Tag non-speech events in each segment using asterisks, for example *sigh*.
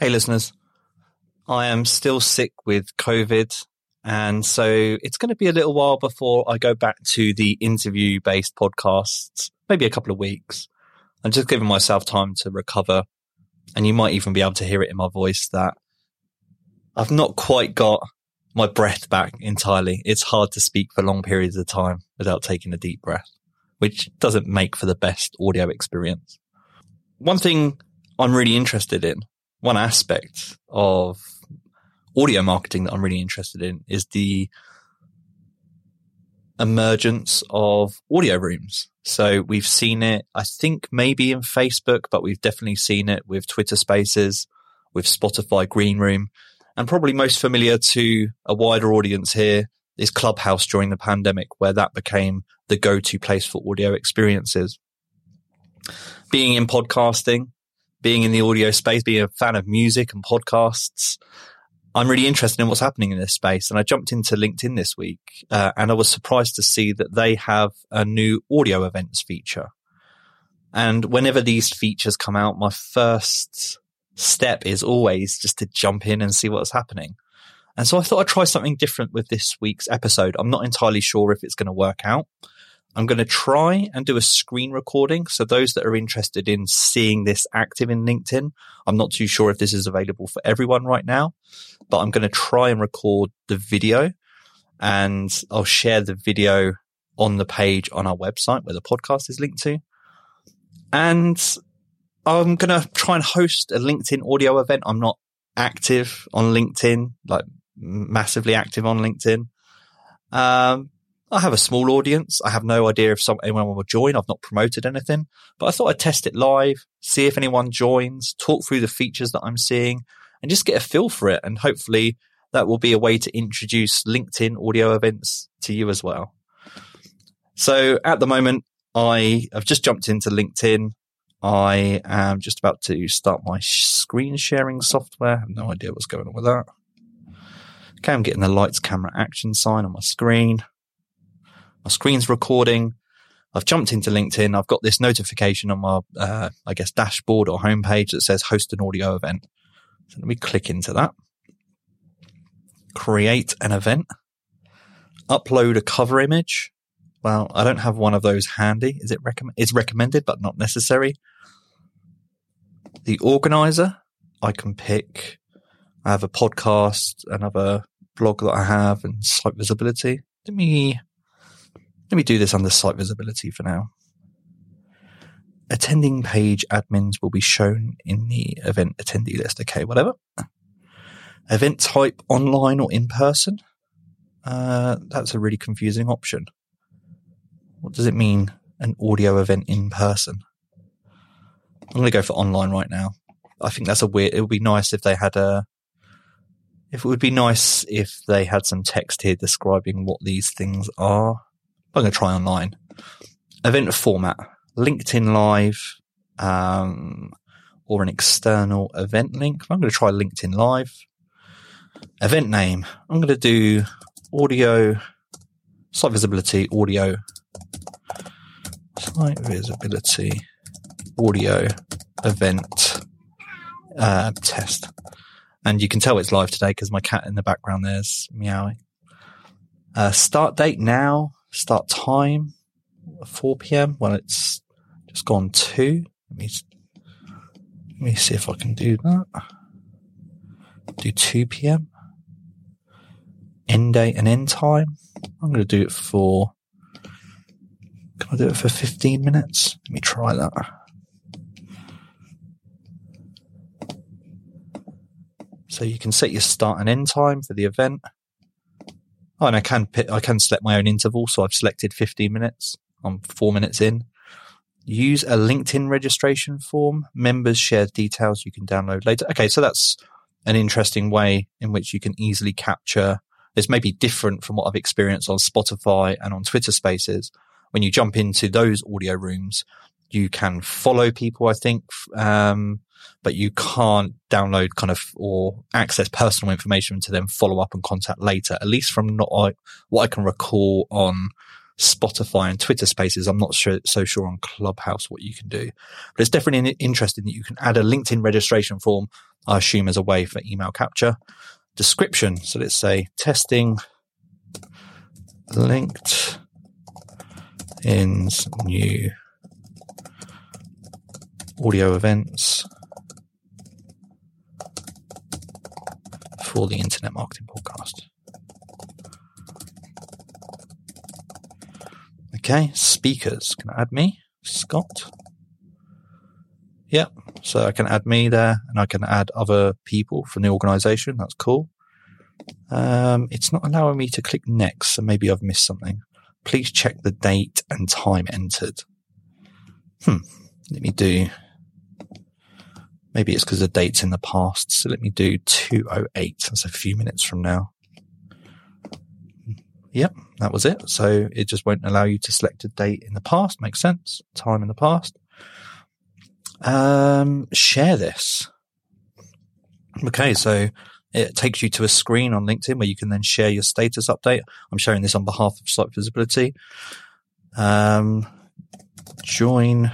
Hey, listeners. I am still sick with COVID. And so it's going to be a little while before I go back to the interview based podcasts, maybe a couple of weeks. I'm just giving myself time to recover. And you might even be able to hear it in my voice that I've not quite got my breath back entirely. It's hard to speak for long periods of time without taking a deep breath, which doesn't make for the best audio experience. One thing I'm really interested in one aspect of audio marketing that I'm really interested in is the emergence of audio rooms. So we've seen it, I think maybe in Facebook, but we've definitely seen it with Twitter spaces, with Spotify Green Room, and probably most familiar to a wider audience here is Clubhouse during the pandemic, where that became the go-to place for audio experiences. Being in podcasting, being in the audio space, being a fan of music and podcasts, I'm really interested in what's happening in this space. And I jumped into LinkedIn this week uh, and I was surprised to see that they have a new audio events feature. And whenever these features come out, my first step is always just to jump in and see what's happening. And so I thought I'd try something different with this week's episode. I'm not entirely sure if it's going to work out. I'm going to try and do a screen recording. So those that are interested in seeing this active in LinkedIn, I'm not too sure if this is available for everyone right now, but I'm going to try and record the video and I'll share the video on the page on our website where the podcast is linked to. And I'm going to try and host a LinkedIn audio event. I'm not active on LinkedIn, like massively active on LinkedIn. Um, I have a small audience. I have no idea if some, anyone will join. I've not promoted anything, but I thought I'd test it live, see if anyone joins, talk through the features that I'm seeing and just get a feel for it. And hopefully that will be a way to introduce LinkedIn audio events to you as well. So at the moment, I have just jumped into LinkedIn. I am just about to start my screen sharing software. I have no idea what's going on with that. Okay, I'm getting the lights, camera, action sign on my screen. My screen's recording. I've jumped into LinkedIn. I've got this notification on my, uh, I guess, dashboard or homepage that says host an audio event. So let me click into that. Create an event. Upload a cover image. Well, I don't have one of those handy. Is it recommend? It's recommended, but not necessary. The organizer, I can pick. I have a podcast, another blog that I have, and site visibility. Let me let me do this under site visibility for now. Attending page admins will be shown in the event attendee list. Okay, whatever. Event type online or in person. Uh, that's a really confusing option. What does it mean? An audio event in person. I'm going to go for online right now. I think that's a weird. It would be nice if they had a. If it would be nice if they had some text here describing what these things are. I'm going to try online. Event format, LinkedIn Live, um, or an external event link. I'm going to try LinkedIn Live. Event name, I'm going to do audio, site visibility, audio, site visibility, audio event uh, test. And you can tell it's live today because my cat in the background there's meowing. Uh, start date now start time 4 p.m. Well, it's just gone two. Let me let me see if I can do that. Do 2 p.m. End date and end time. I'm going to do it for. Can I do it for 15 minutes? Let me try that. So you can set your start and end time for the event. Oh, and I can pick, I can select my own interval. So I've selected 15 minutes. I'm four minutes in. Use a LinkedIn registration form. Members share details you can download later. Okay. So that's an interesting way in which you can easily capture. This may be different from what I've experienced on Spotify and on Twitter spaces. When you jump into those audio rooms, you can follow people, I think. Um, but you can't download kind of or access personal information to then follow up and contact later, at least from not what I can recall on Spotify and Twitter spaces. I'm not sure, so sure on Clubhouse what you can do, but it's definitely interesting that you can add a LinkedIn registration form, I assume as a way for email capture. Description. So let's say testing linked in's new audio events for the Internet Marketing Podcast. Okay, speakers. Can I add me? Scott? Yep. So I can add me there and I can add other people from the organization. That's cool. Um, it's not allowing me to click next, so maybe I've missed something. Please check the date and time entered. Hmm. Let me do. Maybe it's because the date's in the past. So let me do 208. That's a few minutes from now. Yep, that was it. So it just won't allow you to select a date in the past. Makes sense. Time in the past. Um, share this. Okay, so it takes you to a screen on LinkedIn where you can then share your status update. I'm sharing this on behalf of Site Visibility. Um, join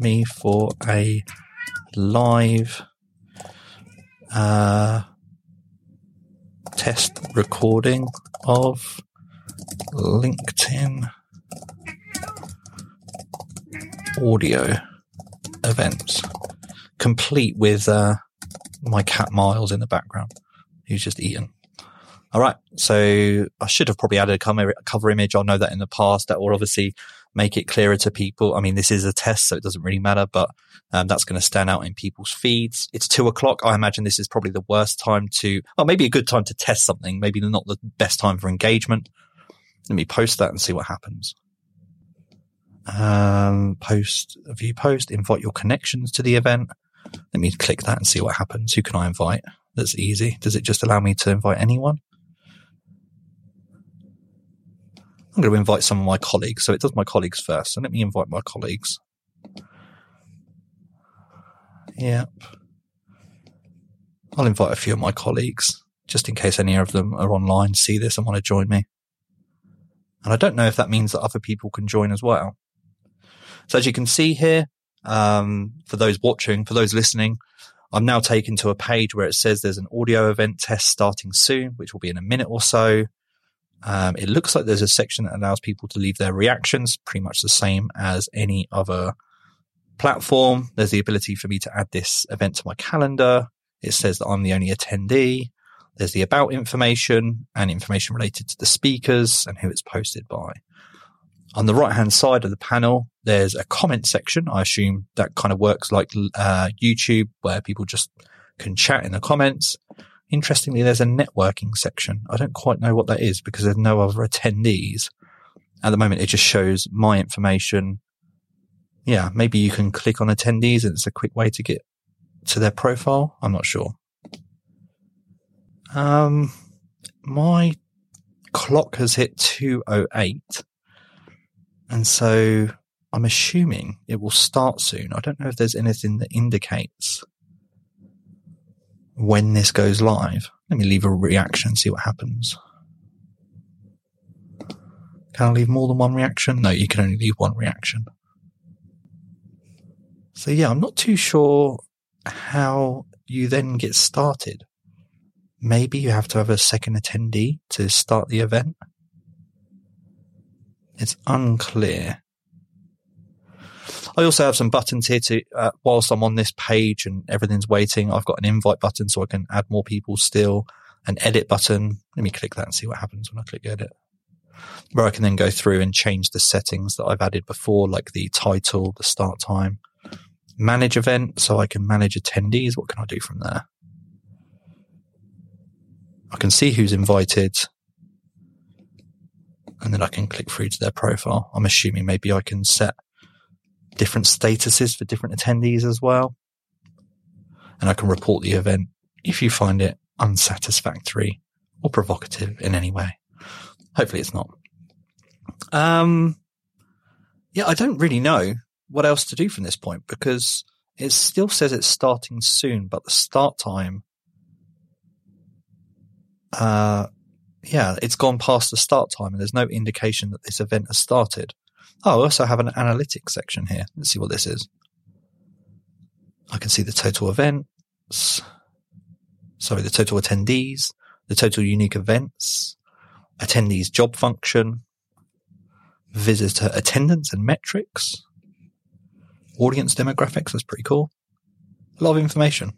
me for a live uh, test recording of LinkedIn audio events, complete with uh, my cat Miles in the background, who's just eaten. All right, so I should have probably added a cover, image. I know that in the past that will obviously make it clearer to people. I mean, this is a test, so it doesn't really matter, but um, that's going to stand out in people's feeds. It's two o'clock. I imagine this is probably the worst time to, well, maybe a good time to test something. Maybe not the best time for engagement. Let me post that and see what happens. Um, post, view post, invite your connections to the event. Let me click that and see what happens. Who can I invite? That's easy. Does it just allow me to invite anyone? I'm going to invite some of my colleagues. So it does my colleagues first. So let me invite my colleagues. Yep. I'll invite a few of my colleagues just in case any of them are online, see this and want to join me. And I don't know if that means that other people can join as well. So as you can see here, um, for those watching, for those listening, I'm now taken to a page where it says there's an audio event test starting soon, which will be in a minute or so. Um, it looks like there's a section that allows people to leave their reactions, pretty much the same as any other platform. There's the ability for me to add this event to my calendar. It says that I'm the only attendee. There's the about information and information related to the speakers and who it's posted by. On the right hand side of the panel, there's a comment section. I assume that kind of works like uh, YouTube, where people just can chat in the comments. Interestingly, there's a networking section. I don't quite know what that is because there's no other attendees. At the moment, it just shows my information. Yeah, maybe you can click on attendees and it's a quick way to get to their profile. I'm not sure. Um, my clock has hit 208 and so I'm assuming it will start soon. I don't know if there's anything that indicates when this goes live. Let me leave a reaction, and see what happens. Can I leave more than one reaction? No, you can only leave one reaction. So yeah, I'm not too sure how you then get started. Maybe you have to have a second attendee to start the event. It's unclear. I also have some buttons here to, uh, whilst I'm on this page and everything's waiting, I've got an invite button so I can add more people still, an edit button. Let me click that and see what happens when I click edit. Where I can then go through and change the settings that I've added before, like the title, the start time, manage event. So I can manage attendees. What can I do from there? I can see who's invited and then I can click through to their profile. I'm assuming maybe I can set different statuses for different attendees as well. And I can report the event if you find it unsatisfactory or provocative in any way. Hopefully it's not. Um, yeah, I don't really know what else to do from this point because it still says it's starting soon, but the start time, uh, yeah, it's gone past the start time and there's no indication that this event has started. Oh, I also have an analytics section here. Let's see what this is. I can see the total events, sorry, the total attendees, the total unique events, attendees job function, visitor attendance and metrics, audience demographics. That's pretty cool. A lot of information.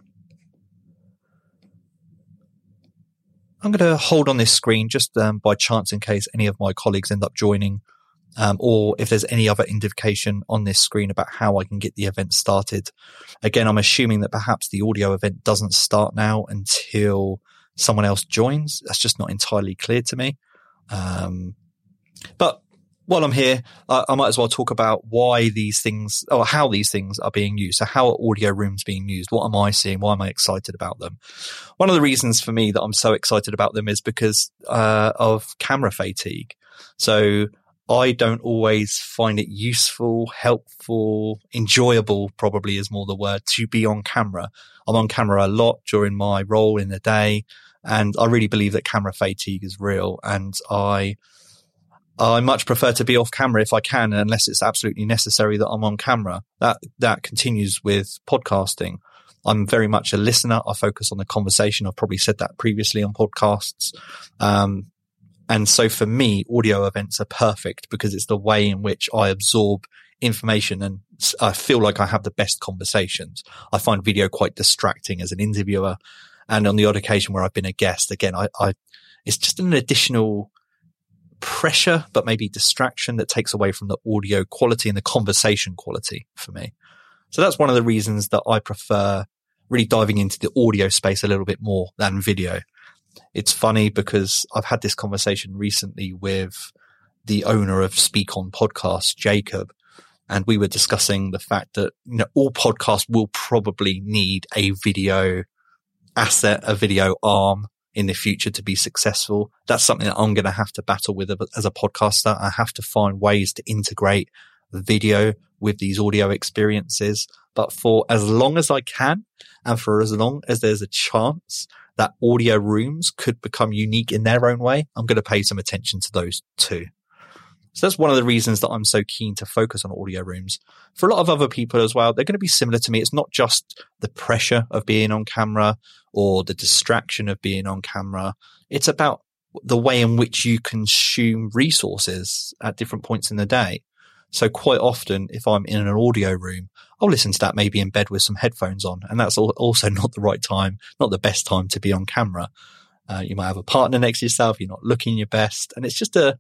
I'm going to hold on this screen just um, by chance in case any of my colleagues end up joining, um, or if there's any other indication on this screen about how I can get the event started. Again, I'm assuming that perhaps the audio event doesn't start now until someone else joins. That's just not entirely clear to me. Um, but while I'm here, uh, I might as well talk about why these things or how these things are being used. So how are audio rooms being used? What am I seeing? Why am I excited about them? One of the reasons for me that I'm so excited about them is because uh, of camera fatigue. So I don't always find it useful, helpful, enjoyable, probably is more the word, to be on camera. I'm on camera a lot during my role in the day. And I really believe that camera fatigue is real. And I, I much prefer to be off camera if I can, unless it's absolutely necessary that I'm on camera. That that continues with podcasting. I'm very much a listener. I focus on the conversation. I've probably said that previously on podcasts. Um, and so for me, audio events are perfect because it's the way in which I absorb information and I feel like I have the best conversations. I find video quite distracting as an interviewer. And on the odd occasion where I've been a guest, again, I, I it's just an additional pressure, but maybe distraction that takes away from the audio quality and the conversation quality for me. So that's one of the reasons that I prefer really diving into the audio space a little bit more than video. It's funny because I've had this conversation recently with the owner of Speak On Podcast, Jacob, and we were discussing the fact that you know all podcasts will probably need a video asset, a video arm in the future to be successful. That's something that I'm going to have to battle with as a podcaster. I have to find ways to integrate video with these audio experiences. But for as long as I can and for as long as there's a chance that audio rooms could become unique in their own way, I'm going to pay some attention to those too. So that's one of the reasons that I'm so keen to focus on audio rooms. For a lot of other people as well, they're going to be similar to me. It's not just the pressure of being on camera or the distraction of being on camera. It's about the way in which you consume resources at different points in the day. So quite often, if I'm in an audio room, I'll listen to that maybe in bed with some headphones on. And that's also *laughs* not the right time, not the best time to be on camera. Uh, you might have a partner next to yourself. You're not looking your best. And it's just a,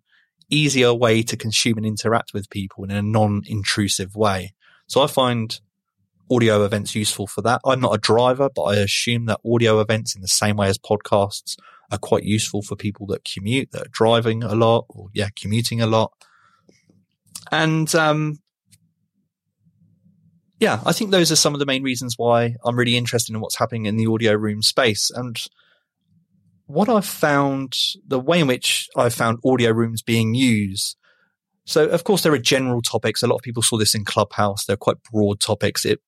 easier way to consume and interact with people in a non-intrusive way. So I find audio events useful for that. I'm not a driver, but I assume that audio events in the same way as podcasts are quite useful for people that commute, that are driving a lot or yeah, commuting a lot. And, um, yeah, I think those are some of the main reasons why I'm really interested in what's happening in the audio room space. And what I've found, the way in which I've found audio rooms being used. So, of course, there are general topics. A lot of people saw this in Clubhouse. They're quite broad topics. It,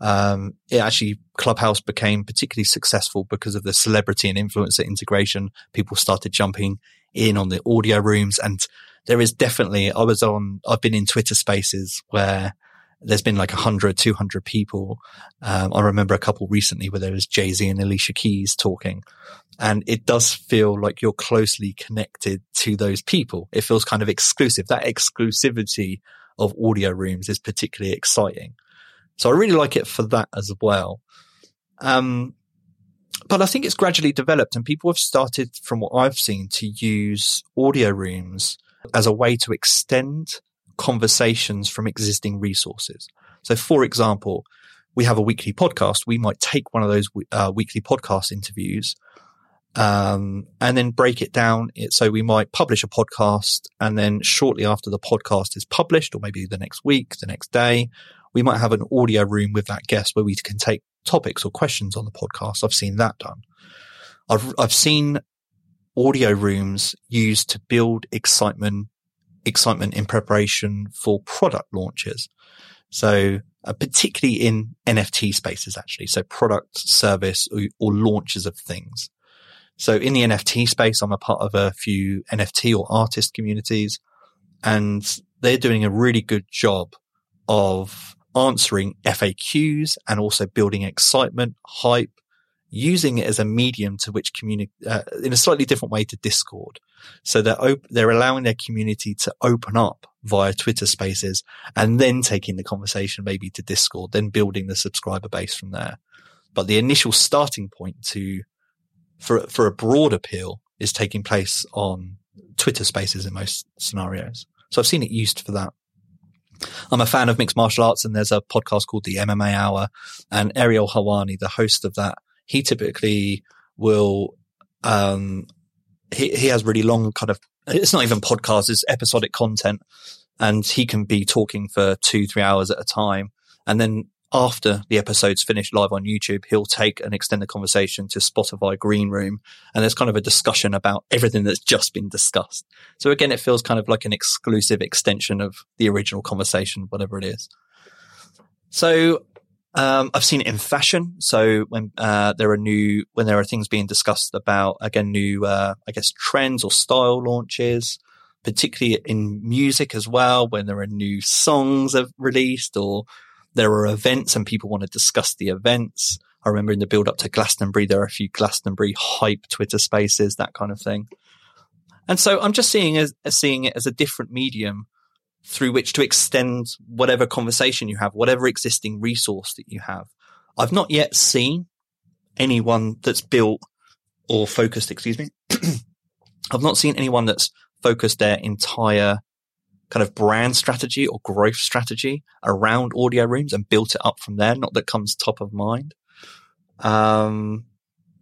um, it actually, Clubhouse became particularly successful because of the celebrity and influencer integration. People started jumping in on the audio rooms. And there is definitely, I was on, I've been in Twitter spaces where there's been like 100, 200 people. Um, I remember a couple recently where there was Jay Z and Alicia Keys talking. And it does feel like you're closely connected to those people. It feels kind of exclusive. That exclusivity of audio rooms is particularly exciting. So I really like it for that as well. Um, but I think it's gradually developed and people have started from what I've seen to use audio rooms as a way to extend conversations from existing resources. So, for example, we have a weekly podcast. We might take one of those uh, weekly podcast interviews um, and then break it down. So we might publish a podcast and then shortly after the podcast is published, or maybe the next week, the next day, we might have an audio room with that guest where we can take topics or questions on the podcast. I've seen that done. I've, I've seen audio rooms used to build excitement excitement in preparation for product launches. So uh, particularly in NFT spaces, actually. So product, service, or, or launches of things. So in the NFT space, I'm a part of a few NFT or artist communities and they're doing a really good job of answering FAQs and also building excitement, hype, using it as a medium to which communicate uh, in a slightly different way to Discord. So they're op- they're allowing their community to open up via Twitter Spaces and then taking the conversation maybe to Discord, then building the subscriber base from there. But the initial starting point to for for a broad appeal is taking place on Twitter Spaces in most scenarios. So I've seen it used for that. I'm a fan of mixed martial arts and there's a podcast called the MMA Hour and Ariel Helwani, the host of that, he typically will, um, he, he has really long kind of, it's not even podcasts, it's episodic content and he can be talking for two, three hours at a time. And then after the episode's finished live on YouTube, he'll take and extend the conversation to Spotify Green Room. And there's kind of a discussion about everything that's just been discussed. So again, it feels kind of like an exclusive extension of the original conversation, whatever it is. So, um, I've seen it in fashion. So when, uh, there are new, when there are things being discussed about, again, new, uh, I guess trends or style launches, particularly in music as well, when there are new songs released or, there are events and people want to discuss the events. I remember in the build up to Glastonbury, there are a few Glastonbury hype Twitter spaces, that kind of thing. And so I'm just seeing as, seeing it as a different medium through which to extend whatever conversation you have, whatever existing resource that you have. I've not yet seen anyone that's built or focused, excuse me. *clears throat* I've not seen anyone that's focused their entire kind of brand strategy or growth strategy around audio rooms and built it up from there. Not that comes top of mind. Um,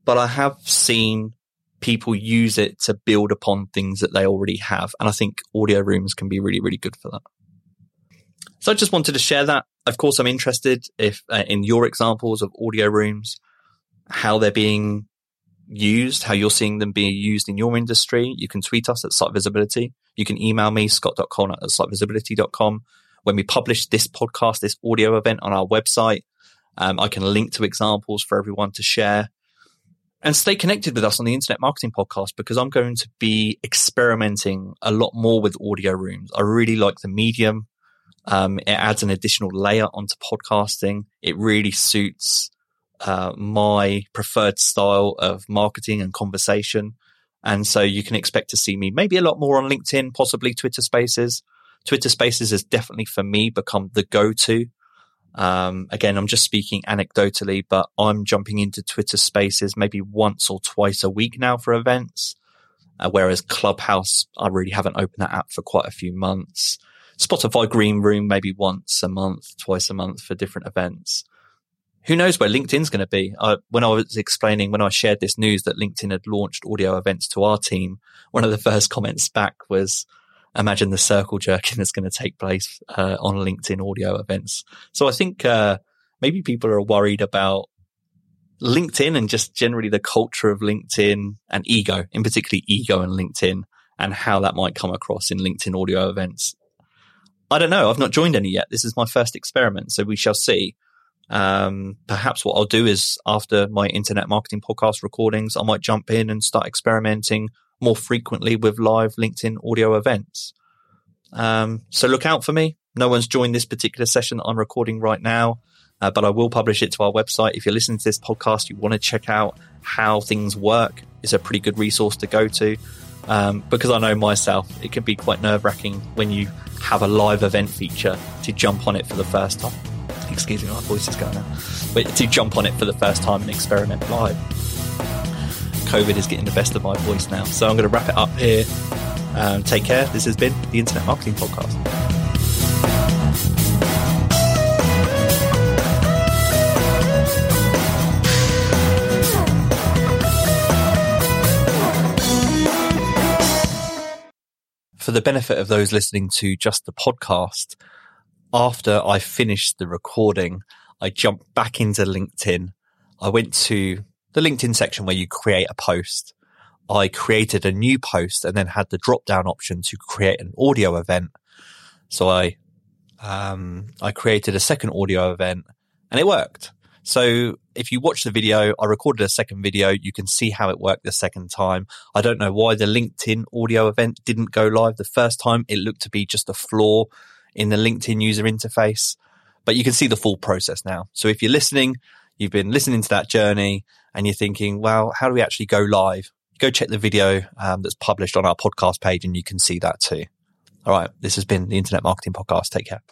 but I have seen people use it to build upon things that they already have. And I think audio rooms can be really, really good for that. So I just wanted to share that. Of course, I'm interested if uh, in your examples of audio rooms, how they're being used, how you're seeing them being used in your industry. You can tweet us at Site Visibility. You can email me, scott.colenutt at sitevisibility.com. When we publish this podcast, this audio event on our website, um, I can link to examples for everyone to share and stay connected with us on the Internet Marketing Podcast because I'm going to be experimenting a lot more with audio rooms. I really like the medium. Um, it adds an additional layer onto podcasting. It really suits uh, my preferred style of marketing and conversation. And so you can expect to see me maybe a lot more on LinkedIn, possibly Twitter Spaces. Twitter Spaces has definitely for me become the go-to. Um, again, I'm just speaking anecdotally, but I'm jumping into Twitter Spaces maybe once or twice a week now for events. Uh, whereas Clubhouse, I really haven't opened that app for quite a few months. Spotify Green Room, maybe once a month, twice a month for different events who knows where LinkedIn's going to be? when I was explaining, when I shared this news that LinkedIn had launched audio events to our team, one of the *laughs* first comments back was, imagine the circle jerking *laughs* that's going to take place uh, on LinkedIn audio events. So I think uh, maybe people are worried about LinkedIn and just generally the culture of LinkedIn and ego, in particular ego and LinkedIn and how that might come across in LinkedIn audio events. I don't know. I've not joined any yet. This is my first experiment. So we shall see. Um, perhaps what I'll do is after my internet marketing podcast recordings, I might jump in and start experimenting more frequently with live LinkedIn audio events. Um, so look out for me. No one's joined this particular session that I'm recording right now, uh, but I will publish it to our website. If you're listening to this podcast, you want to check out how things work, it's a pretty good resource to go to. Um, because I know myself, it can be quite nerve wracking when you have a live event feature to jump on it for the first time excuse me, my voice is going out. But to jump on it for the first time and experiment live. COVID is getting the best of my voice now. So I'm going to wrap it up here. Um, take care. This has been the Internet Marketing Podcast. For the benefit of those listening to just the podcast, after I finished the recording, I jumped back into LinkedIn. I went to the LinkedIn section where you create a post. I created a new post and then had the drop down option to create an audio event. So I, um, I created a second audio event and it worked. So if you watch the video, I recorded a second video. You can see how it worked the second time. I don't know why the LinkedIn audio event didn't go live the first time. It looked to be just a flaw in the LinkedIn user interface, but you can see the full process now. So if you're listening, you've been listening to that journey and you're thinking, well, how do we actually go live? Go check the video um, that's published on our podcast page and you can see that too. All right. This has been the Internet Marketing Podcast. Take care.